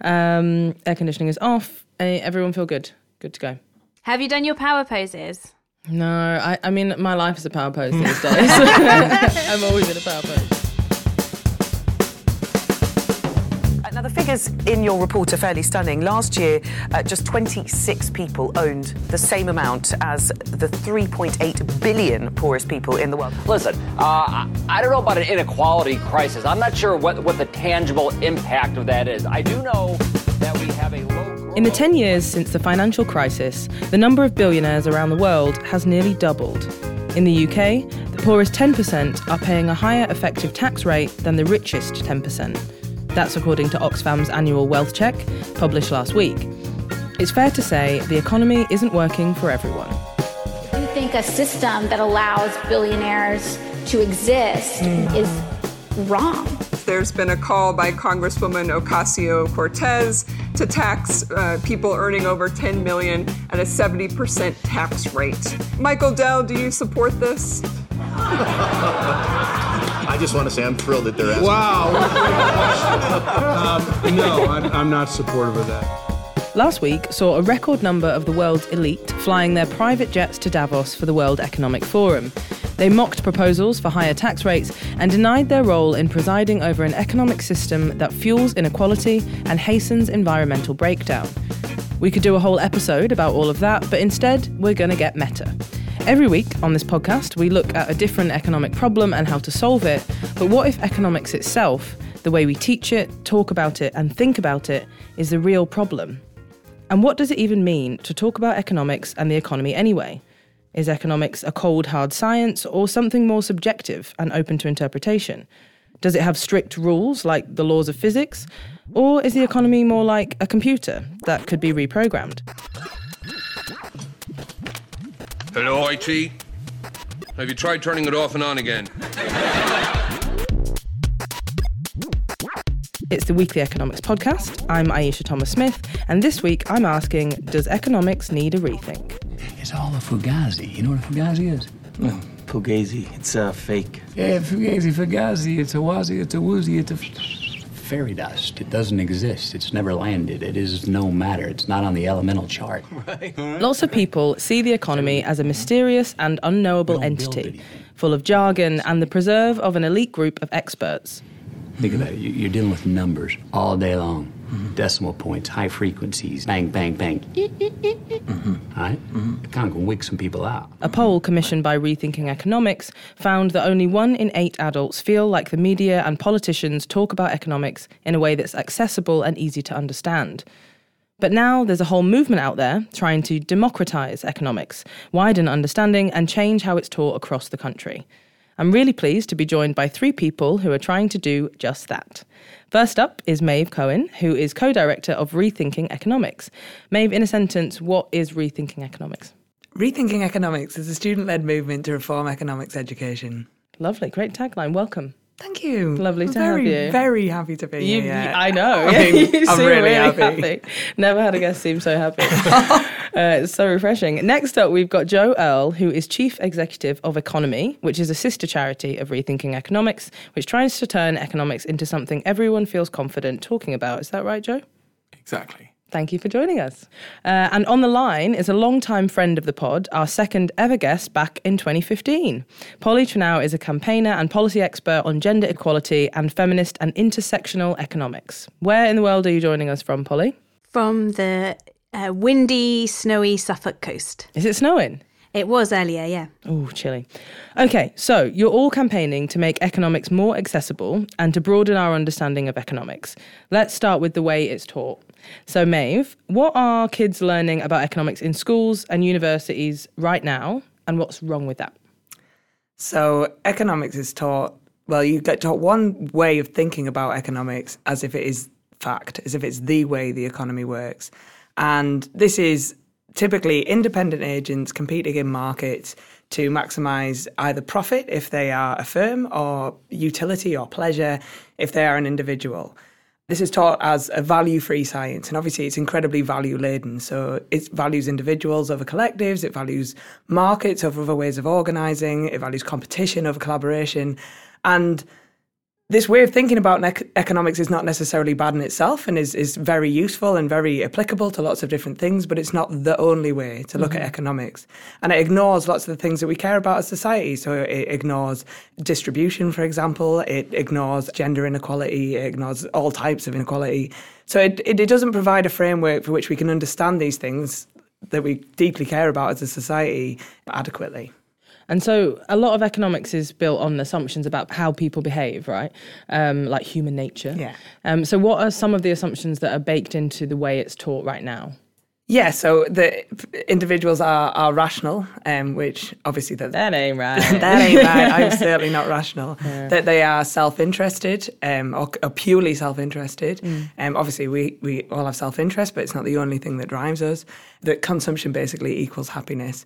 Um, air conditioning is off. Everyone feel good. Good to go. Have you done your power poses? No, I, I mean, my life is a power pose these days. I'm always in a power pose. Figures in your report are fairly stunning. Last year, uh, just 26 people owned the same amount as the 3.8 billion poorest people in the world. Listen, uh, I I don't know about an inequality crisis. I'm not sure what, what the tangible impact of that is. I do know that we have a low. growth- In the 10 years since the financial crisis, the number of billionaires around the world has nearly doubled. In the UK, the poorest 10% are paying a higher effective tax rate than the richest 10%. That's according to Oxfam's annual wealth check, published last week. It's fair to say the economy isn't working for everyone. You think a system that allows billionaires to exist is wrong. There's been a call by Congresswoman Ocasio Cortez to tax uh, people earning over 10 million at a 70% tax rate. Michael Dell, do you support this? I just want to say I'm thrilled that they're asking. Wow. um, no, I'm, I'm not supportive of that. Last week saw a record number of the world's elite flying their private jets to Davos for the World Economic Forum. They mocked proposals for higher tax rates and denied their role in presiding over an economic system that fuels inequality and hastens environmental breakdown. We could do a whole episode about all of that, but instead, we're going to get meta. Every week on this podcast, we look at a different economic problem and how to solve it. But what if economics itself, the way we teach it, talk about it, and think about it, is the real problem? And what does it even mean to talk about economics and the economy anyway? Is economics a cold, hard science or something more subjective and open to interpretation? Does it have strict rules like the laws of physics? Or is the economy more like a computer that could be reprogrammed? Hello, IT. Have you tried turning it off and on again? It's the Weekly Economics Podcast. I'm Ayeisha Thomas Smith, and this week I'm asking Does economics need a rethink? It's all a fugazi. You know what a fugazi is? Fugazi, it's uh, fake. Yeah, fugazi, fugazi. It's a wazi, it's a woozy, it's a fairy dust. It doesn't exist. It's never landed. It is no matter. It's not on the elemental chart. Lots of people see the economy as a mysterious and unknowable entity, full of jargon and the preserve of an elite group of experts. Think about it. You- You're dealing with numbers all day long. Decimal points, high frequencies, bang, bang, bang. Mm-hmm. All right? It kind of can wig some people out. A poll commissioned by Rethinking Economics found that only one in eight adults feel like the media and politicians talk about economics in a way that's accessible and easy to understand. But now there's a whole movement out there trying to democratize economics, widen understanding, and change how it's taught across the country. I'm really pleased to be joined by three people who are trying to do just that. First up is Maeve Cohen, who is co director of Rethinking Economics. Maeve, in a sentence, what is Rethinking Economics? Rethinking Economics is a student led movement to reform economics education. Lovely, great tagline. Welcome. Thank you. Lovely I'm to very, have you. Very happy to be You- here. you- I know. I mean, you I'm seem really, happy. Never had a guest seem so happy. uh, it's so refreshing. Next up, we've got Joe Earle, who is Chief Executive of Economy, which is a sister charity of Rethinking Economics, which tries to turn economics into something everyone feels confident talking about. Is that right, Joe? Exactly. Thank you for joining us. Uh, and on the line is a long-time friend of the pod, our second ever guest back in 2015. Polly Trenow is a campaigner and policy expert on gender equality and feminist and intersectional economics. Where in the world are you joining us from, Polly? From the uh, windy, snowy Suffolk coast. Is it snowing? It was earlier, yeah. Oh, chilly. Okay, so you're all campaigning to make economics more accessible and to broaden our understanding of economics. Let's start with the way it's taught. So, Maeve, what are kids learning about economics in schools and universities right now, and what's wrong with that? So, economics is taught, well, you get taught one way of thinking about economics as if it is fact, as if it's the way the economy works. And this is typically independent agents competing in markets to maximize either profit if they are a firm or utility or pleasure if they are an individual. This is taught as a value free science, and obviously it's incredibly value laden. So it values individuals over collectives, it values markets over other ways of organizing, it values competition over collaboration. And this way of thinking about economics is not necessarily bad in itself and is, is very useful and very applicable to lots of different things, but it's not the only way to look mm-hmm. at economics. And it ignores lots of the things that we care about as society. So it ignores distribution, for example, it ignores gender inequality, it ignores all types of inequality. So it, it, it doesn't provide a framework for which we can understand these things that we deeply care about as a society adequately. And so a lot of economics is built on assumptions about how people behave, right? Um, like human nature. Yeah. Um, so what are some of the assumptions that are baked into the way it's taught right now? Yeah, so the individuals are, are rational, um, which obviously that, that ain't right. that ain't right. I'm certainly not rational. Yeah. That they are self-interested um, or, or, purely self-interested. Mm. Um, obviously, we, we all have self-interest, but it's not the only thing that drives us. That consumption basically equals happiness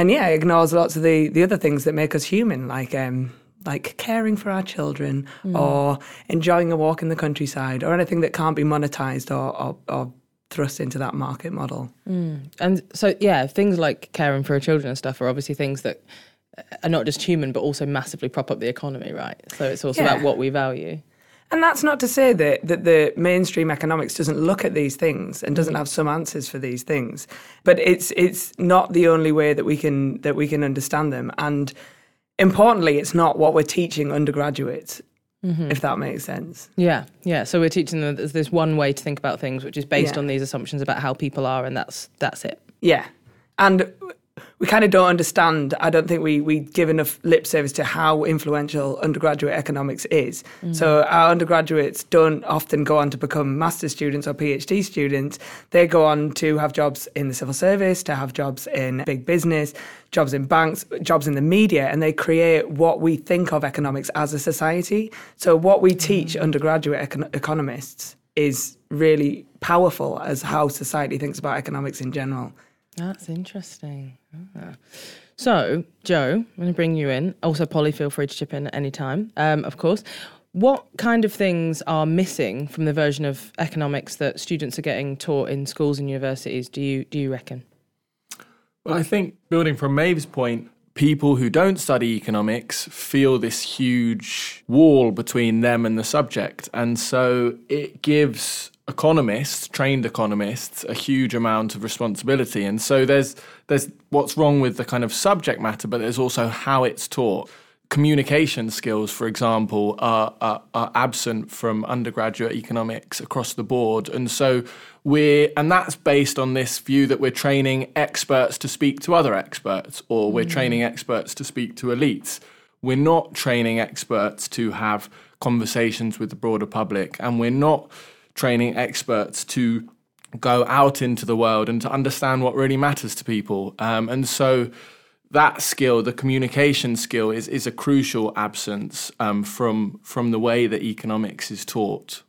and yeah, ignores lots of the the other things that make us human, like um, like caring for our children mm. or enjoying a walk in the countryside or anything that can't be monetized or, or, or thrust into that market model. Mm. And so, yeah, things like caring for our children and stuff are obviously things that are not just human, but also massively prop up the economy, right? So it's also yeah. about what we value. And that's not to say that, that the mainstream economics doesn't look at these things and doesn't have some answers for these things. But it's it's not the only way that we can that we can understand them. And importantly, it's not what we're teaching undergraduates. Mm-hmm. If that makes sense. Yeah, yeah. So we're teaching them there's this one way to think about things, which is based yeah. on these assumptions about how people are, and that's that's it. Yeah, and we kind of don't understand. I don't think we, we give enough lip service to how influential undergraduate economics is. Mm. So our undergraduates don't often go on to become master's students or PhD students. They go on to have jobs in the civil service, to have jobs in big business, jobs in banks, jobs in the media, and they create what we think of economics as a society. So what we teach mm. undergraduate econ- economists is really powerful as how society thinks about economics in general. That's interesting. Ah. So, Joe, I'm going to bring you in. Also, Polly, feel free to chip in at any time, um, of course. What kind of things are missing from the version of economics that students are getting taught in schools and universities? Do you do you reckon? Well, I think building from Maeve's point, people who don't study economics feel this huge wall between them and the subject, and so it gives economists, trained economists, a huge amount of responsibility. And so there's there's what's wrong with the kind of subject matter, but there's also how it's taught. Communication skills, for example, are, are, are absent from undergraduate economics across the board, and so we're and that's based on this view that we're training experts to speak to other experts, or we're mm. training experts to speak to elites. We're not training experts to have conversations with the broader public, and we're not training experts to go out into the world and to understand what really matters to people. Um, and so that skill, the communication skill, is is a crucial absence um, from from the way that economics is taught.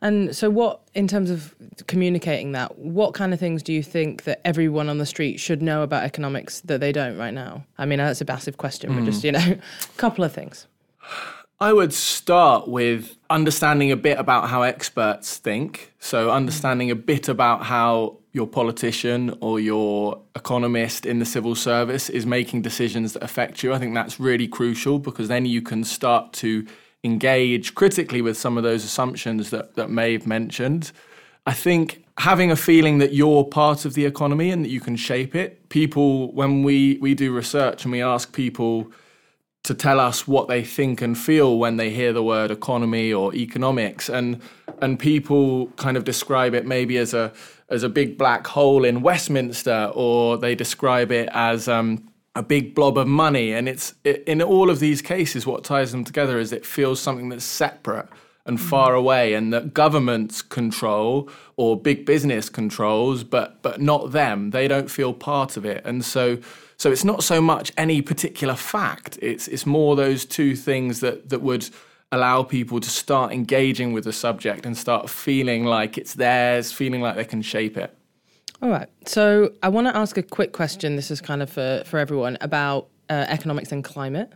And so, what in terms of communicating that, what kind of things do you think that everyone on the street should know about economics that they don't right now? I mean, that's a massive question, mm. but just you know, a couple of things. I would start with understanding a bit about how experts think. So, understanding a bit about how your politician or your economist in the civil service is making decisions that affect you. I think that's really crucial because then you can start to engage critically with some of those assumptions that, that Maeve mentioned. I think having a feeling that you're part of the economy and that you can shape it. People, when we, we do research and we ask people, to tell us what they think and feel when they hear the word economy or economics. And and people kind of describe it maybe as a as a big black hole in Westminster or they describe it as um, a big blob of money. And it's it, in all of these cases what ties them together is it feels something that's separate and mm. far away and that governments control or big business controls but but not them. They don't feel part of it. And so so it's not so much any particular fact. It's it's more those two things that that would allow people to start engaging with the subject and start feeling like it's theirs, feeling like they can shape it. All right. So I want to ask a quick question. This is kind of for, for everyone about uh, economics and climate.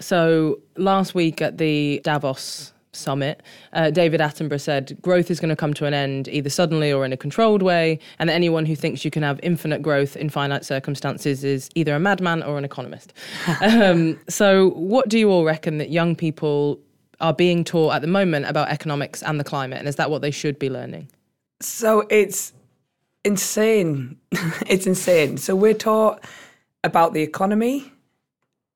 So last week at the Davos summit, uh, David Attenborough said growth is going to come to an end either suddenly or in a controlled way, and that anyone who thinks you can have infinite growth in finite circumstances is either a madman or an economist. um, so, what do you all reckon that young people are being taught at the moment about economics and the climate? And is that what they should be learning? So it's insane. it's insane. So we're taught about the economy,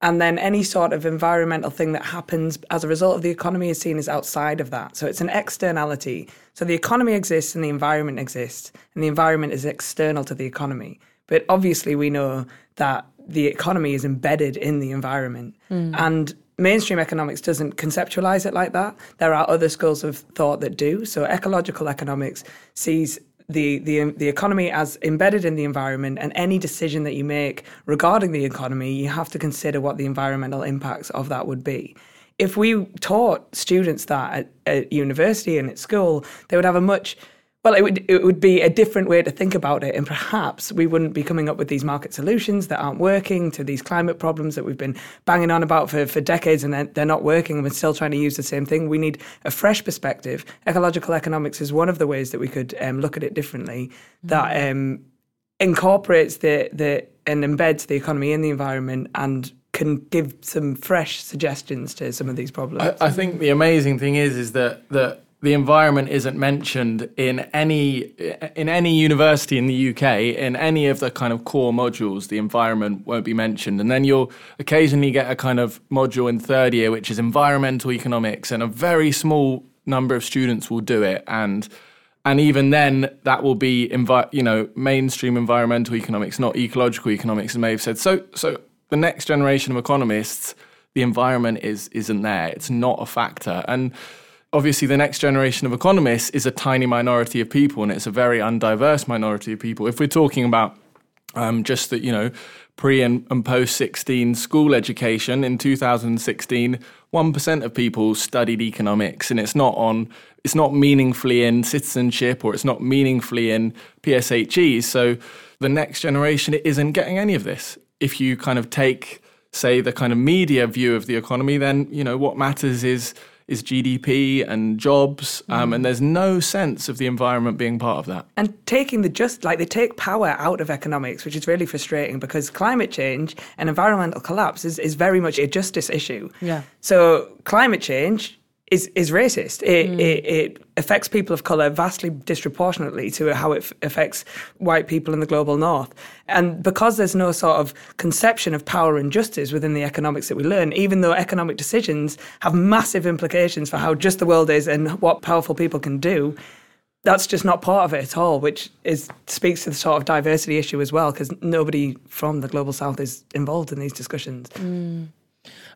and then any sort of environmental thing that happens as a result of the economy is seen as outside of that. So it's an externality. So the economy exists and the environment exists, and the environment is external to the economy. But obviously, we know that the economy is embedded in the environment. Mm. And mainstream economics doesn't conceptualize it like that. There are other schools of thought that do. So ecological economics sees the, the the economy as embedded in the environment and any decision that you make regarding the economy you have to consider what the environmental impacts of that would be. If we taught students that at, at university and at school they would have a much well, it would it would be a different way to think about it, and perhaps we wouldn't be coming up with these market solutions that aren't working to these climate problems that we've been banging on about for, for decades, and they're, they're not working, and we're still trying to use the same thing. We need a fresh perspective. Ecological economics is one of the ways that we could um, look at it differently. That um, incorporates the the and embeds the economy in the environment and can give some fresh suggestions to some of these problems. I, I think the amazing thing is is that that the environment isn't mentioned in any in any university in the UK in any of the kind of core modules the environment won't be mentioned. And then you'll occasionally get a kind of module in third year which is environmental economics and a very small number of students will do it. And and even then that will be envi- you know mainstream environmental economics not ecological economics as Maeve said. So so the next generation of economists the environment is isn't there. It's not a factor. And obviously the next generation of economists is a tiny minority of people and it's a very undiverse minority of people. If we're talking about um, just that you know pre and, and post 16 school education in 2016 1% of people studied economics and it's not on it's not meaningfully in citizenship or it's not meaningfully in pshes so the next generation isn't getting any of this. If you kind of take say the kind of media view of the economy then you know what matters is is GDP and jobs, um, and there's no sense of the environment being part of that. And taking the just like they take power out of economics, which is really frustrating because climate change and environmental collapse is, is very much a justice issue. Yeah. So climate change is is racist. It, mm. it, it affects people of color vastly disproportionately to how it f- affects white people in the global north. And because there's no sort of conception of power and justice within the economics that we learn, even though economic decisions have massive implications for how just the world is and what powerful people can do, that's just not part of it at all, which is speaks to the sort of diversity issue as well, because nobody from the global south is involved in these discussions. Mm.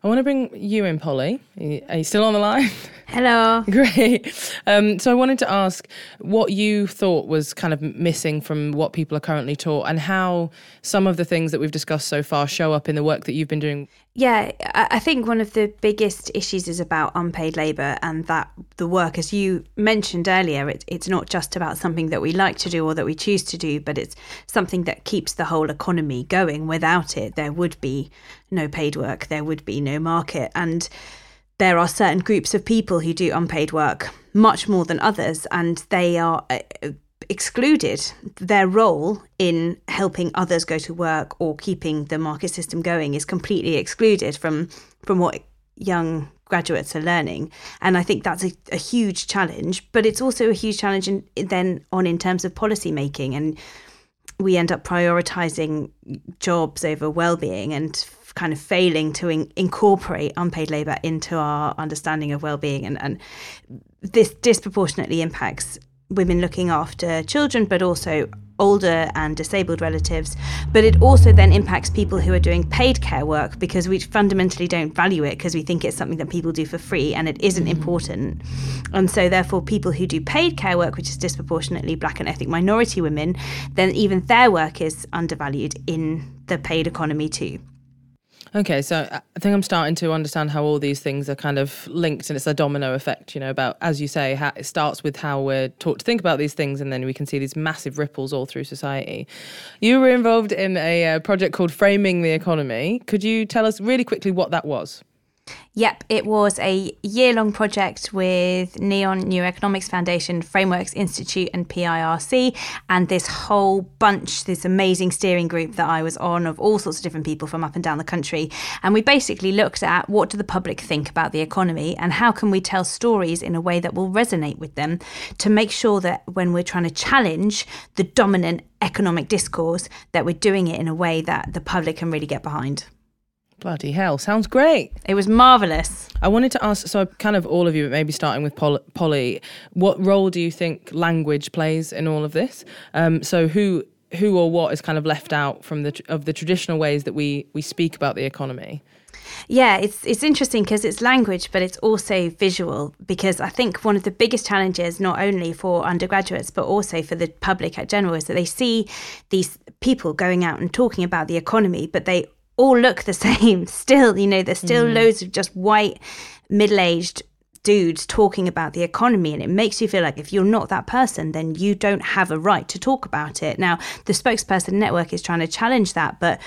I want to bring you in, Polly. Are you still on the line? Hello. Great. Um, so I wanted to ask what you thought was kind of missing from what people are currently taught and how some of the things that we've discussed so far show up in the work that you've been doing. Yeah, I think one of the biggest issues is about unpaid labour and that the work, as you mentioned earlier, it, it's not just about something that we like to do or that we choose to do, but it's something that keeps the whole economy going. Without it, there would be no paid work, there would be no market. And there are certain groups of people who do unpaid work much more than others, and they are uh, excluded. Their role in helping others go to work or keeping the market system going is completely excluded from from what young graduates are learning. And I think that's a, a huge challenge, but it's also a huge challenge in, then on in terms of policy making. And we end up prioritizing jobs over well-being and kind of failing to in- incorporate unpaid labour into our understanding of well-being, and, and this disproportionately impacts women looking after children, but also older and disabled relatives. But it also then impacts people who are doing paid care work because we fundamentally don't value it because we think it's something that people do for free and it isn't mm-hmm. important. And so, therefore, people who do paid care work, which is disproportionately black and ethnic minority women, then even their work is undervalued in the paid economy too. Okay, so I think I'm starting to understand how all these things are kind of linked, and it's a domino effect. You know, about as you say, how it starts with how we're taught to think about these things, and then we can see these massive ripples all through society. You were involved in a uh, project called Framing the Economy. Could you tell us really quickly what that was? Yep, it was a year long project with Neon New Economics Foundation, Frameworks Institute, and PIRC, and this whole bunch, this amazing steering group that I was on of all sorts of different people from up and down the country. And we basically looked at what do the public think about the economy and how can we tell stories in a way that will resonate with them to make sure that when we're trying to challenge the dominant economic discourse, that we're doing it in a way that the public can really get behind. Bloody hell, sounds great. It was marvellous. I wanted to ask, so kind of all of you, but maybe starting with Pol- Polly, what role do you think language plays in all of this? Um, so who who or what is kind of left out from the of the traditional ways that we we speak about the economy? Yeah, it's it's interesting because it's language, but it's also visual. Because I think one of the biggest challenges, not only for undergraduates but also for the public at general, is that they see these people going out and talking about the economy, but they all look the same. Still you know there's still mm. loads of just white middle-aged dudes talking about the economy and it makes you feel like if you're not that person then you don't have a right to talk about it. Now the spokesperson network is trying to challenge that but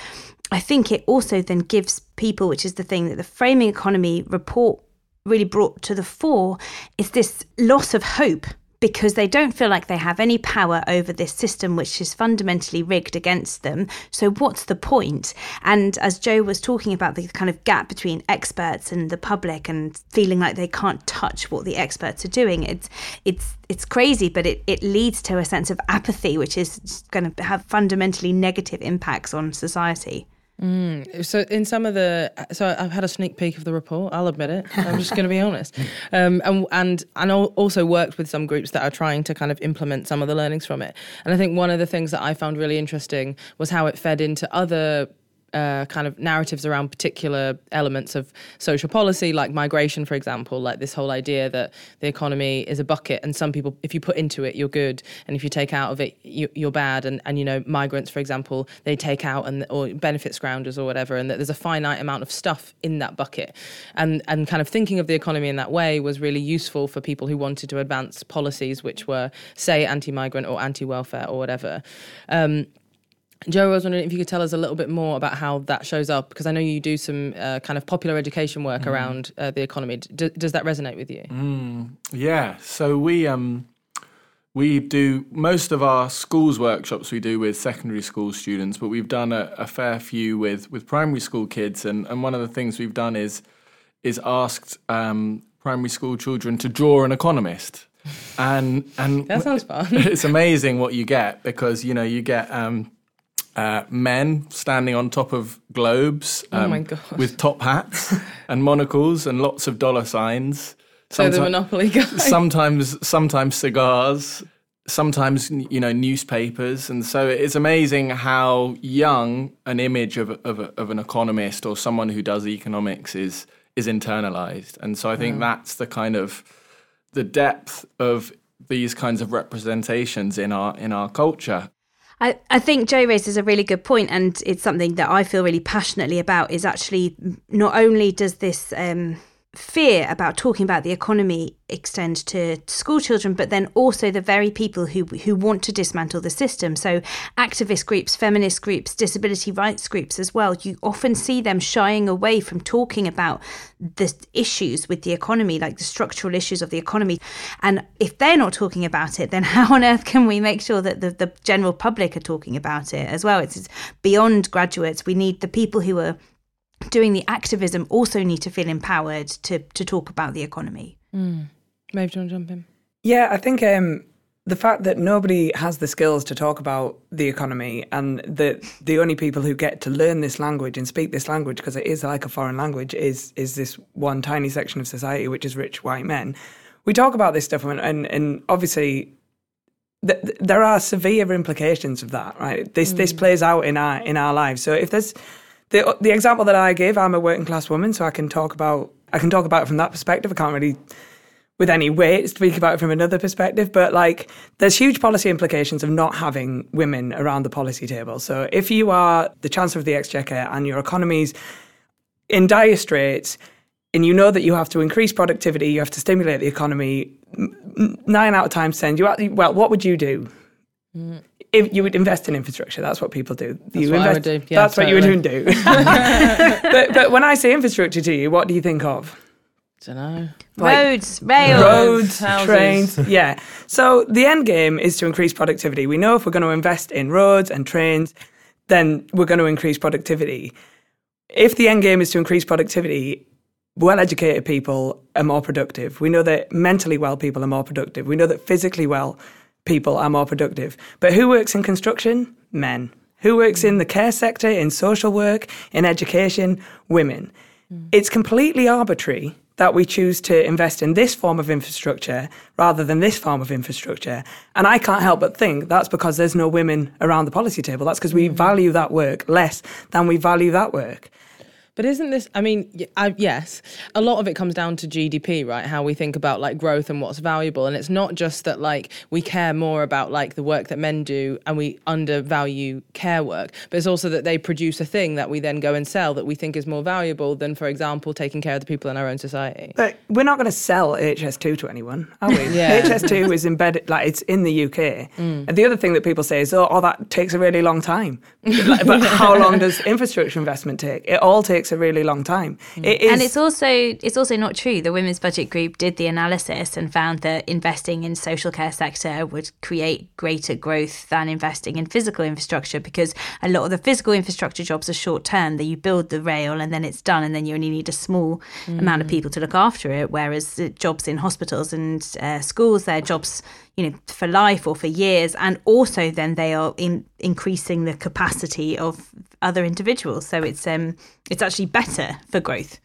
i think it also then gives people which is the thing that the framing economy report really brought to the fore is this loss of hope because they don't feel like they have any power over this system, which is fundamentally rigged against them. So, what's the point? And as Joe was talking about the kind of gap between experts and the public, and feeling like they can't touch what the experts are doing, it's it's it's crazy, but it, it leads to a sense of apathy, which is going to have fundamentally negative impacts on society. Mm. So in some of the, so I've had a sneak peek of the report. I'll admit it. I'm just going to be honest, um, and and and also worked with some groups that are trying to kind of implement some of the learnings from it. And I think one of the things that I found really interesting was how it fed into other uh, kind of narratives around particular elements of social policy, like migration, for example, like this whole idea that the economy is a bucket, and some people, if you put into it, you're good, and if you take out of it, you, are bad. And, and you know, migrants, for example, they take out and or benefits grounders or whatever, and that there's a finite amount of stuff in that bucket, and and kind of thinking of the economy in that way was really useful for people who wanted to advance policies which were, say, anti-migrant or anti-welfare or whatever. Um, Joe, I was wondering if you could tell us a little bit more about how that shows up, because I know you do some uh, kind of popular education work mm. around uh, the economy. D- does that resonate with you? Mm, yeah. So we um, we do most of our schools workshops we do with secondary school students, but we've done a, a fair few with with primary school kids, and, and one of the things we've done is is asked um, primary school children to draw an economist. And and that sounds fun. It's amazing what you get because you know you get um, uh, men standing on top of globes um, oh with top hats and monocles and lots of dollar signs. So the Monopoly guy. Sometimes, sometimes cigars. Sometimes you know newspapers, and so it's amazing how young an image of of, of an economist or someone who does economics is is internalized. And so I think that's the kind of the depth of these kinds of representations in our in our culture. I, I think Joe raises a really good point, and it's something that I feel really passionately about. Is actually not only does this um, fear about talking about the economy extend to school children, but then also the very people who who want to dismantle the system. So activist groups, feminist groups, disability rights groups as well. You often see them shying away from talking about the issues with the economy, like the structural issues of the economy. And if they're not talking about it, then how on earth can we make sure that the, the general public are talking about it as well? It's beyond graduates. We need the people who are doing the activism also need to feel empowered to to talk about the economy. Mm. Maeve do you want to jump in? Yeah, I think um, the fact that nobody has the skills to talk about the economy and that the only people who get to learn this language and speak this language because it is like a foreign language is is this one tiny section of society which is rich white men. We talk about this stuff and and, and obviously th- there are severe implications of that, right? This mm. this plays out in our in our lives. So if there's the the example that I give, I'm a working class woman, so I can talk about I can talk about it from that perspective. I can't really with any weight speak about it from another perspective, but like there's huge policy implications of not having women around the policy table. So if you are the Chancellor of the Exchequer and your economy's in dire straits, and you know that you have to increase productivity, you have to stimulate the economy, nine out of ten, you well, what would you do? Mm. If you would invest in infrastructure. That's what people do. That's you what I invest, would do. Yeah, that's what you would do. but, but when I say infrastructure to you, what do you think of? don't know. Roads, rails. roads, houses. trains. Yeah. So the end game is to increase productivity. We know if we're going to invest in roads and trains, then we're going to increase productivity. If the end game is to increase productivity, well educated people are more productive. We know that mentally well people are more productive. We know that physically well people are more productive. But who works in construction? Men. Who works in the care sector, in social work, in education? Women. Mm. It's completely arbitrary that we choose to invest in this form of infrastructure rather than this form of infrastructure. And I can't help but think that's because there's no women around the policy table. That's because we mm-hmm. value that work less than we value that work. But isn't this? I mean, I yes, a lot of it comes down to GDP, right? How we think about like growth and what's valuable, and it's not just that like we care more about like the work that men do and we undervalue care work, but it's also that they produce a thing that we then go and sell that we think is more valuable than, for example, taking care of the people in our own society. But we're not going to sell HS2 to anyone, are we? Yeah. HS2 is embedded, like it's in the UK. Mm. And the other thing that people say is, oh, oh that takes a really long time. Like, but how long does infrastructure investment take? It all takes a really long time. It is, and it's also it's also not true. The Women's Budget Group did the analysis and found that investing in social care sector would create greater growth than investing in physical infrastructure because a lot of the physical infrastructure jobs are short term. That you build the rail and then it's done, and then you only need a small amount of people to look after it. Whereas the jobs in hospitals and uh, schools, they're jobs you know for life or for years, and also then they are in increasing the capacity of other individuals. So it's um it's actually better for growth.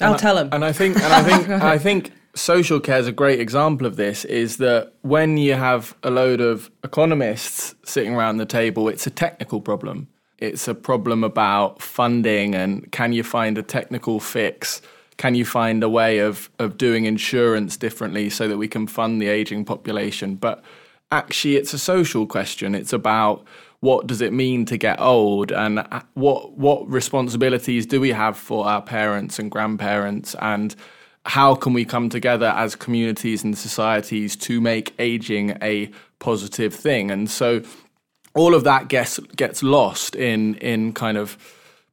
I'll tell them. And I think, and I think, I think social care is a great example of this. Is that when you have a load of economists sitting around the table, it's a technical problem. It's a problem about funding and can you find a technical fix? Can you find a way of of doing insurance differently so that we can fund the aging population? But actually, it's a social question. It's about what does it mean to get old and uh, what what responsibilities do we have for our parents and grandparents and how can we come together as communities and societies to make aging a positive thing and so all of that gets gets lost in in kind of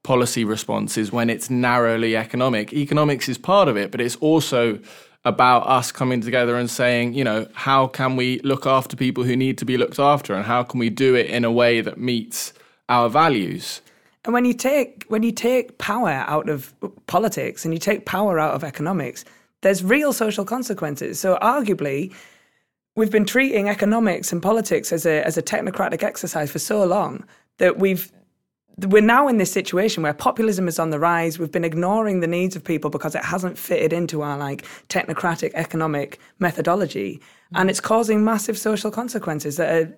policy responses when it's narrowly economic economics is part of it but it's also about us coming together and saying, you know, how can we look after people who need to be looked after and how can we do it in a way that meets our values? And when you take when you take power out of politics and you take power out of economics, there's real social consequences. So arguably, we've been treating economics and politics as a as a technocratic exercise for so long that we've we're now in this situation where populism is on the rise. We've been ignoring the needs of people because it hasn't fitted into our like technocratic economic methodology, and it's causing massive social consequences that are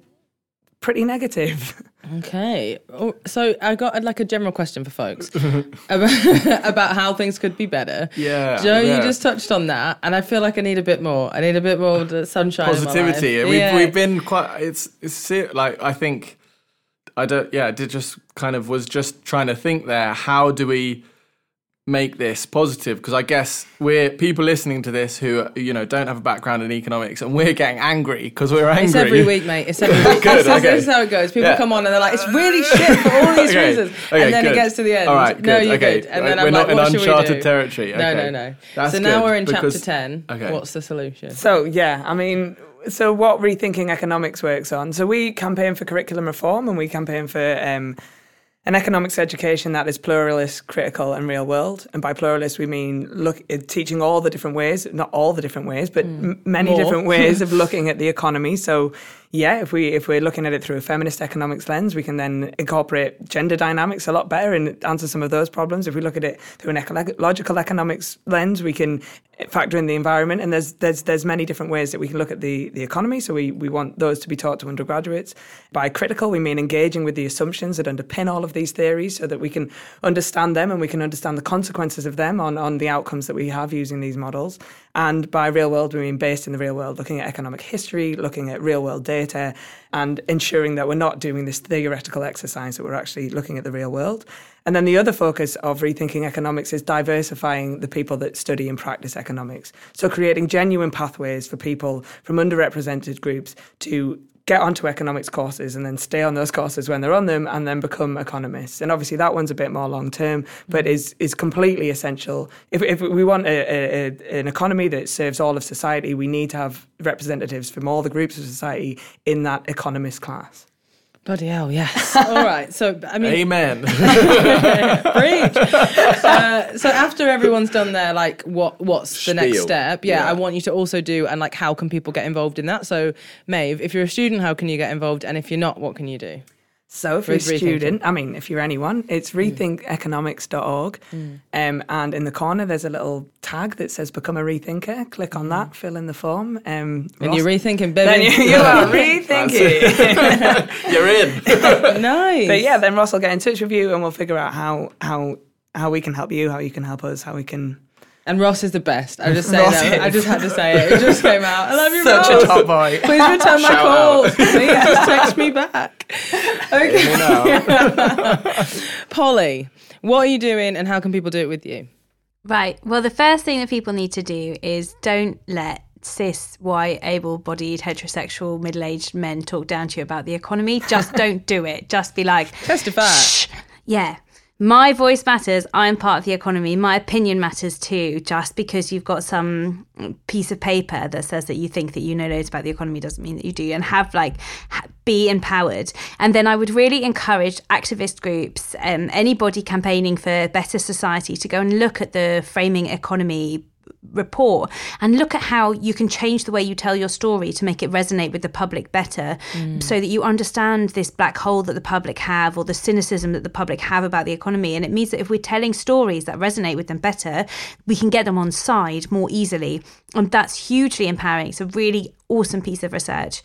pretty negative. Okay. Oh, So I got like a general question for folks about, about how things could be better. Yeah, Joe, yeah. you just touched on that, and I feel like I need a bit more. I need a bit more of the sunshine. Positivity. We've, Yeah. we've been quite, it's, it's like, I think, I don't, yeah, I did just kind of was just trying to think there, how do we make this positive? Because I guess we're people listening to this who, you know, don't have a background in economics and we're getting angry because we're angry. It's every week, mate. It's every week. Good, this, is, okay. this is how it goes. People Yeah. come on and they're like, "It's really shit for all these Okay, reasons," okay, and then good. it gets to the end. All right, no, you're okay. good. And then We're I'm not like, in "What should we uncharted do?" territory. No, Okay. no, no. That's so now we're in because- chapter ten. Okay. What's the solution? So yeah, I mean, so what rethinking economics works on? So we campaign for curriculum reform, and we campaign for um, an economics education that is pluralist, critical, and real world. And by pluralist, we mean look teaching all the different ways, not all the different ways, but mm. m- many More. different ways of looking at the economy. So yeah, if we if we're looking at it through a feminist economics lens, we can then incorporate gender dynamics a lot better and answer some of those problems. If we look at it through an ecological economics lens, we can factor in the environment. And there's there's there's many different ways that we can look at the the economy. So we we want those to be taught to undergraduates. By critical, we mean engaging with the assumptions that underpin all of these theories, so that we can understand them and we can understand the consequences of them on on the outcomes that we have using these models. And by real world, we mean based in the real world, looking at economic history, looking at real world data, and ensuring that we're not doing this theoretical exercise, that we're actually looking at the real world. And then the other focus of rethinking economics is diversifying the people that study and practice economics. So creating genuine pathways for people from underrepresented groups to get onto economics courses and then stay on those courses when they're on them and then become economists. And obviously that one's a bit more long term, but mm. is is completely essential. If, if we want a, a, a, an economy that serves all of society, we need to have representatives from all the groups of society in that economist class. Bloody hell, yes. All right. So, I mean, Amen. Preach. Uh, so after everyone's done their like, what what's the next step? Yeah, Yeah. I want you to also do and like, how can people get involved in that? So, Maeve, if you're a student, how can you get involved? And if you're not, what can you do? So if you're a student, I mean, if you're anyone, it's rethinkeconomics.org. Um, and in the corner, there's a little tag that says become a rethinker. Click on that, fill in the form. Um, And you're Ross- rethinking, Then baby. you, you are rethinking. You're in. nice. But yeah, then Ross will get in touch with you and we'll figure out how how how we can help you, how you can help us, how we can. And Ross is the best. I just say Ross that. I just had to say it. It just came out. I love you, Such Ross. a top boy. Please return my Shout calls. Please just text me back. Okay. You. Polly, what are you doing and how can people do it with you? Right. Well, the first thing that people need to do is don't let cis, white, able bodied, heterosexual, middle aged men talk down to you about the economy. Just don't do it. Just be like, Testify. Shh. Yeah. My voice matters. I'm part of the economy. My opinion matters too. Just because you've got some piece of paper that says that you think that you know loads about the economy doesn't mean that you do. And have like be empowered. And then I would really encourage activist groups, um, anybody campaigning for better society, to go and look at the framing economy report and look at how you can change the way you tell your story to make it resonate with the public better mm. so that you understand this black hole that the public have or the cynicism that the public have about the economy. And it means that if we're telling stories that resonate with them better we can get them on side more easily. And that's hugely empowering. It's a really awesome piece of research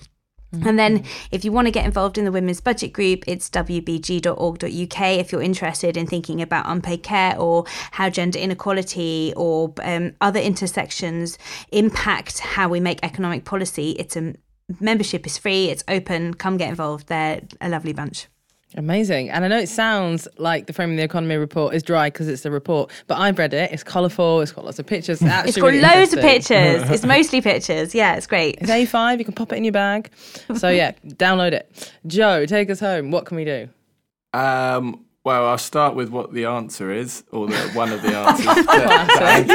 and then, if you want to get involved in the Women's Budget Group, it's wbg.org.uk. If you're interested in thinking about unpaid care or how gender inequality or um, other intersections impact how we make economic policy, it's a membership is free. It's open. Come get involved. They're a lovely bunch. Amazing. And I know it sounds like the Framing the Economy report is dry because it's a report, but I've read it. It's colourful. It's got lots of pictures. It's, actually It's got really loads of pictures. It's mostly pictures. Yeah, it's great. It's A5. You can pop it in your bag. So yeah, download it. Joe, take us home. What can we do? Um, well, I'll start with what the answer is, or the, one of the answers. that-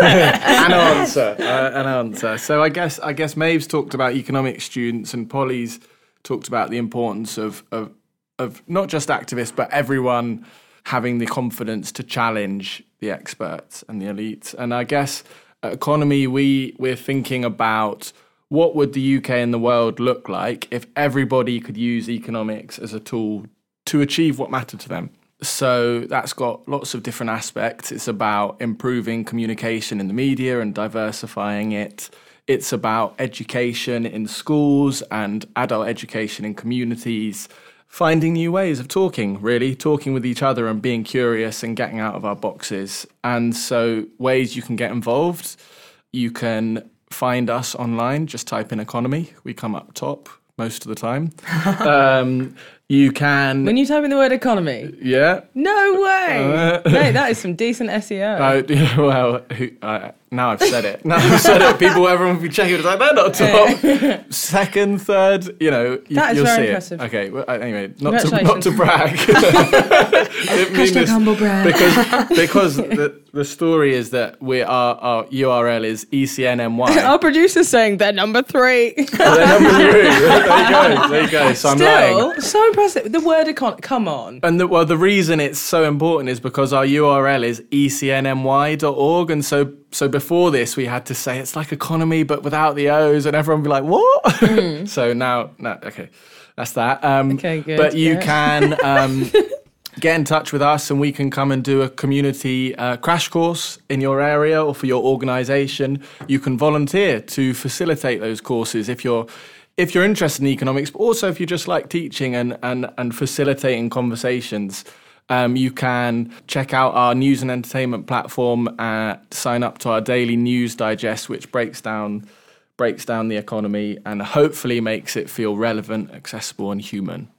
that an answer. Uh, an answer. So I guess I guess Maeve's talked about economic students, and Polly's talked about the importance of of of not just activists, but everyone having the confidence to challenge the experts and the elites. And I guess economy, we we're thinking about what would the UK and the world look like if everybody could use economics as a tool to achieve what mattered to them. So that's got lots of different aspects. It's about improving communication in the media and diversifying it. It's about education in schools and adult education in communities, finding new ways of talking, really, talking with each other and being curious and getting out of our boxes. And so, ways you can get involved you can find us online, just type in economy, we come up top most of the time. um, you can. When you type in the word economy, yeah. no way. Uh, Mate, that is some decent SEO. Uh, yeah, well, who, uh, now I've said it. Now I've said it. People, everyone will be checking. It's like they're not top. Second, third, you know, you, That is you'll very see impressive. it. Okay. Well, uh, anyway, not to not to brag. I didn't mean Hashtag humble brag. because because the, the story is that we our our URL is ECNMY. Our producer's saying they're number three. Oh, they're number three. There you go. There you go. So I'm lying. So impressive. The word econ. Come on. And the, well, the reason it's so important is because our URL is ecnmy.org, and so so before this we had to say it's like economy but without the O's, and everyone would be like, "What?" so now, now, okay, that's that. Um, Okay, good, But you yeah. can um, get in touch with us, and we can come and do a community uh, crash course in your area or for your organisation. You can volunteer to facilitate those courses if you're if you're interested in economics, but also if you just like teaching and and and facilitating conversations. Um, you can check out our news and entertainment platform and sign up to our daily news digest, which breaks down breaks down the economy and hopefully makes it feel relevant, accessible, and human.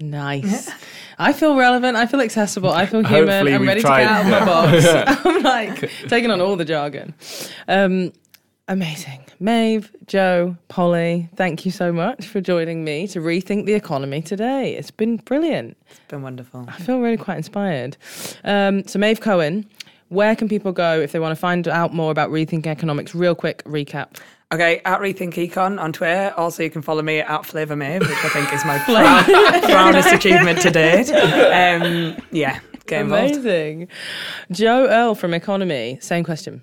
Nice. I feel relevant. I feel accessible. I feel human. Hopefully I'm ready tried- to get out of my box. I'm like taking on all the jargon. Um, Amazing. Maeve, Joe, Polly, thank you so much for joining me to rethink the economy today. It's been brilliant. It's been wonderful. I feel really quite inspired. Um, so, Maeve Cohen, where can people go if they want to find out more about rethinking economics? Real quick recap. Okay, at Rethink Econ on Twitter. Also, you can follow me at Flavour Maeve, which I think is my proud, proudest achievement to date. Um, yeah, get involved. Amazing. Joe Earle from Economy, same question.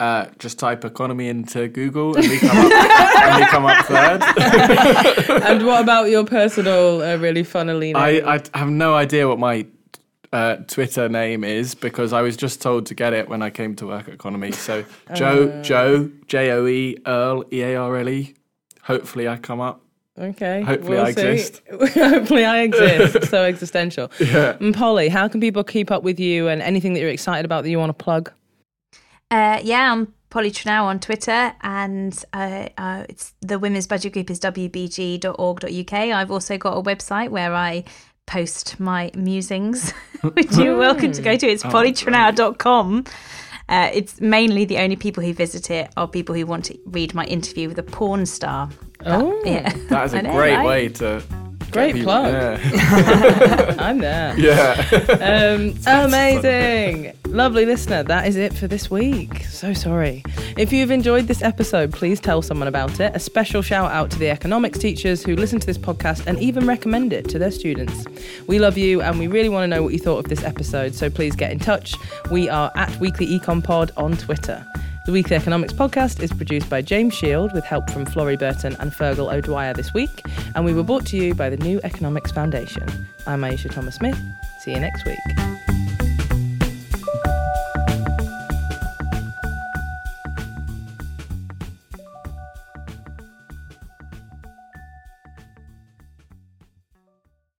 Uh, just type economy into Google and we come up, and we come up third. and what about your personal, uh, really funnily name? I, I have no idea what my uh, Twitter name is because I was just told to get it when I came to work at Economy. So Joe, Uh. Joe, J O E, Earle, E A R L E. Hopefully I come up. Okay. Hopefully we'll I see. exist. Hopefully I exist. so existential. Yeah. And Polly, how can people keep up with you and anything that you're excited about that you want to plug? Uh, yeah, I'm Polly Trenow on Twitter, and uh, uh, it's the women's budget group is wbg.org.uk. I've also got a website where I post my musings, which you're welcome to go to. It's Oh, pollytrenow.com. Uh, it's mainly the only people who visit it are people who want to read my interview with a porn star. That- Oh, yeah. That is a great way to. Great people- plug. Yeah. I'm there. Yeah. Um, amazing. Lovely listener. That is it for this week. So sorry. If you've enjoyed this episode, please tell someone about it. A special shout out to the economics teachers who listen to this podcast and even recommend it to their students. We love you and we really want to know what you thought of this episode, so please get in touch. We are at Weekly Econ Pod on Twitter. The Weekly Economics podcast is produced by James Shield with help from Florrie Burton and Fergal O'Dwyer this week, and we were brought to you by the New Economics Foundation. I'm Ayeisha Thomas Smith. See you next week.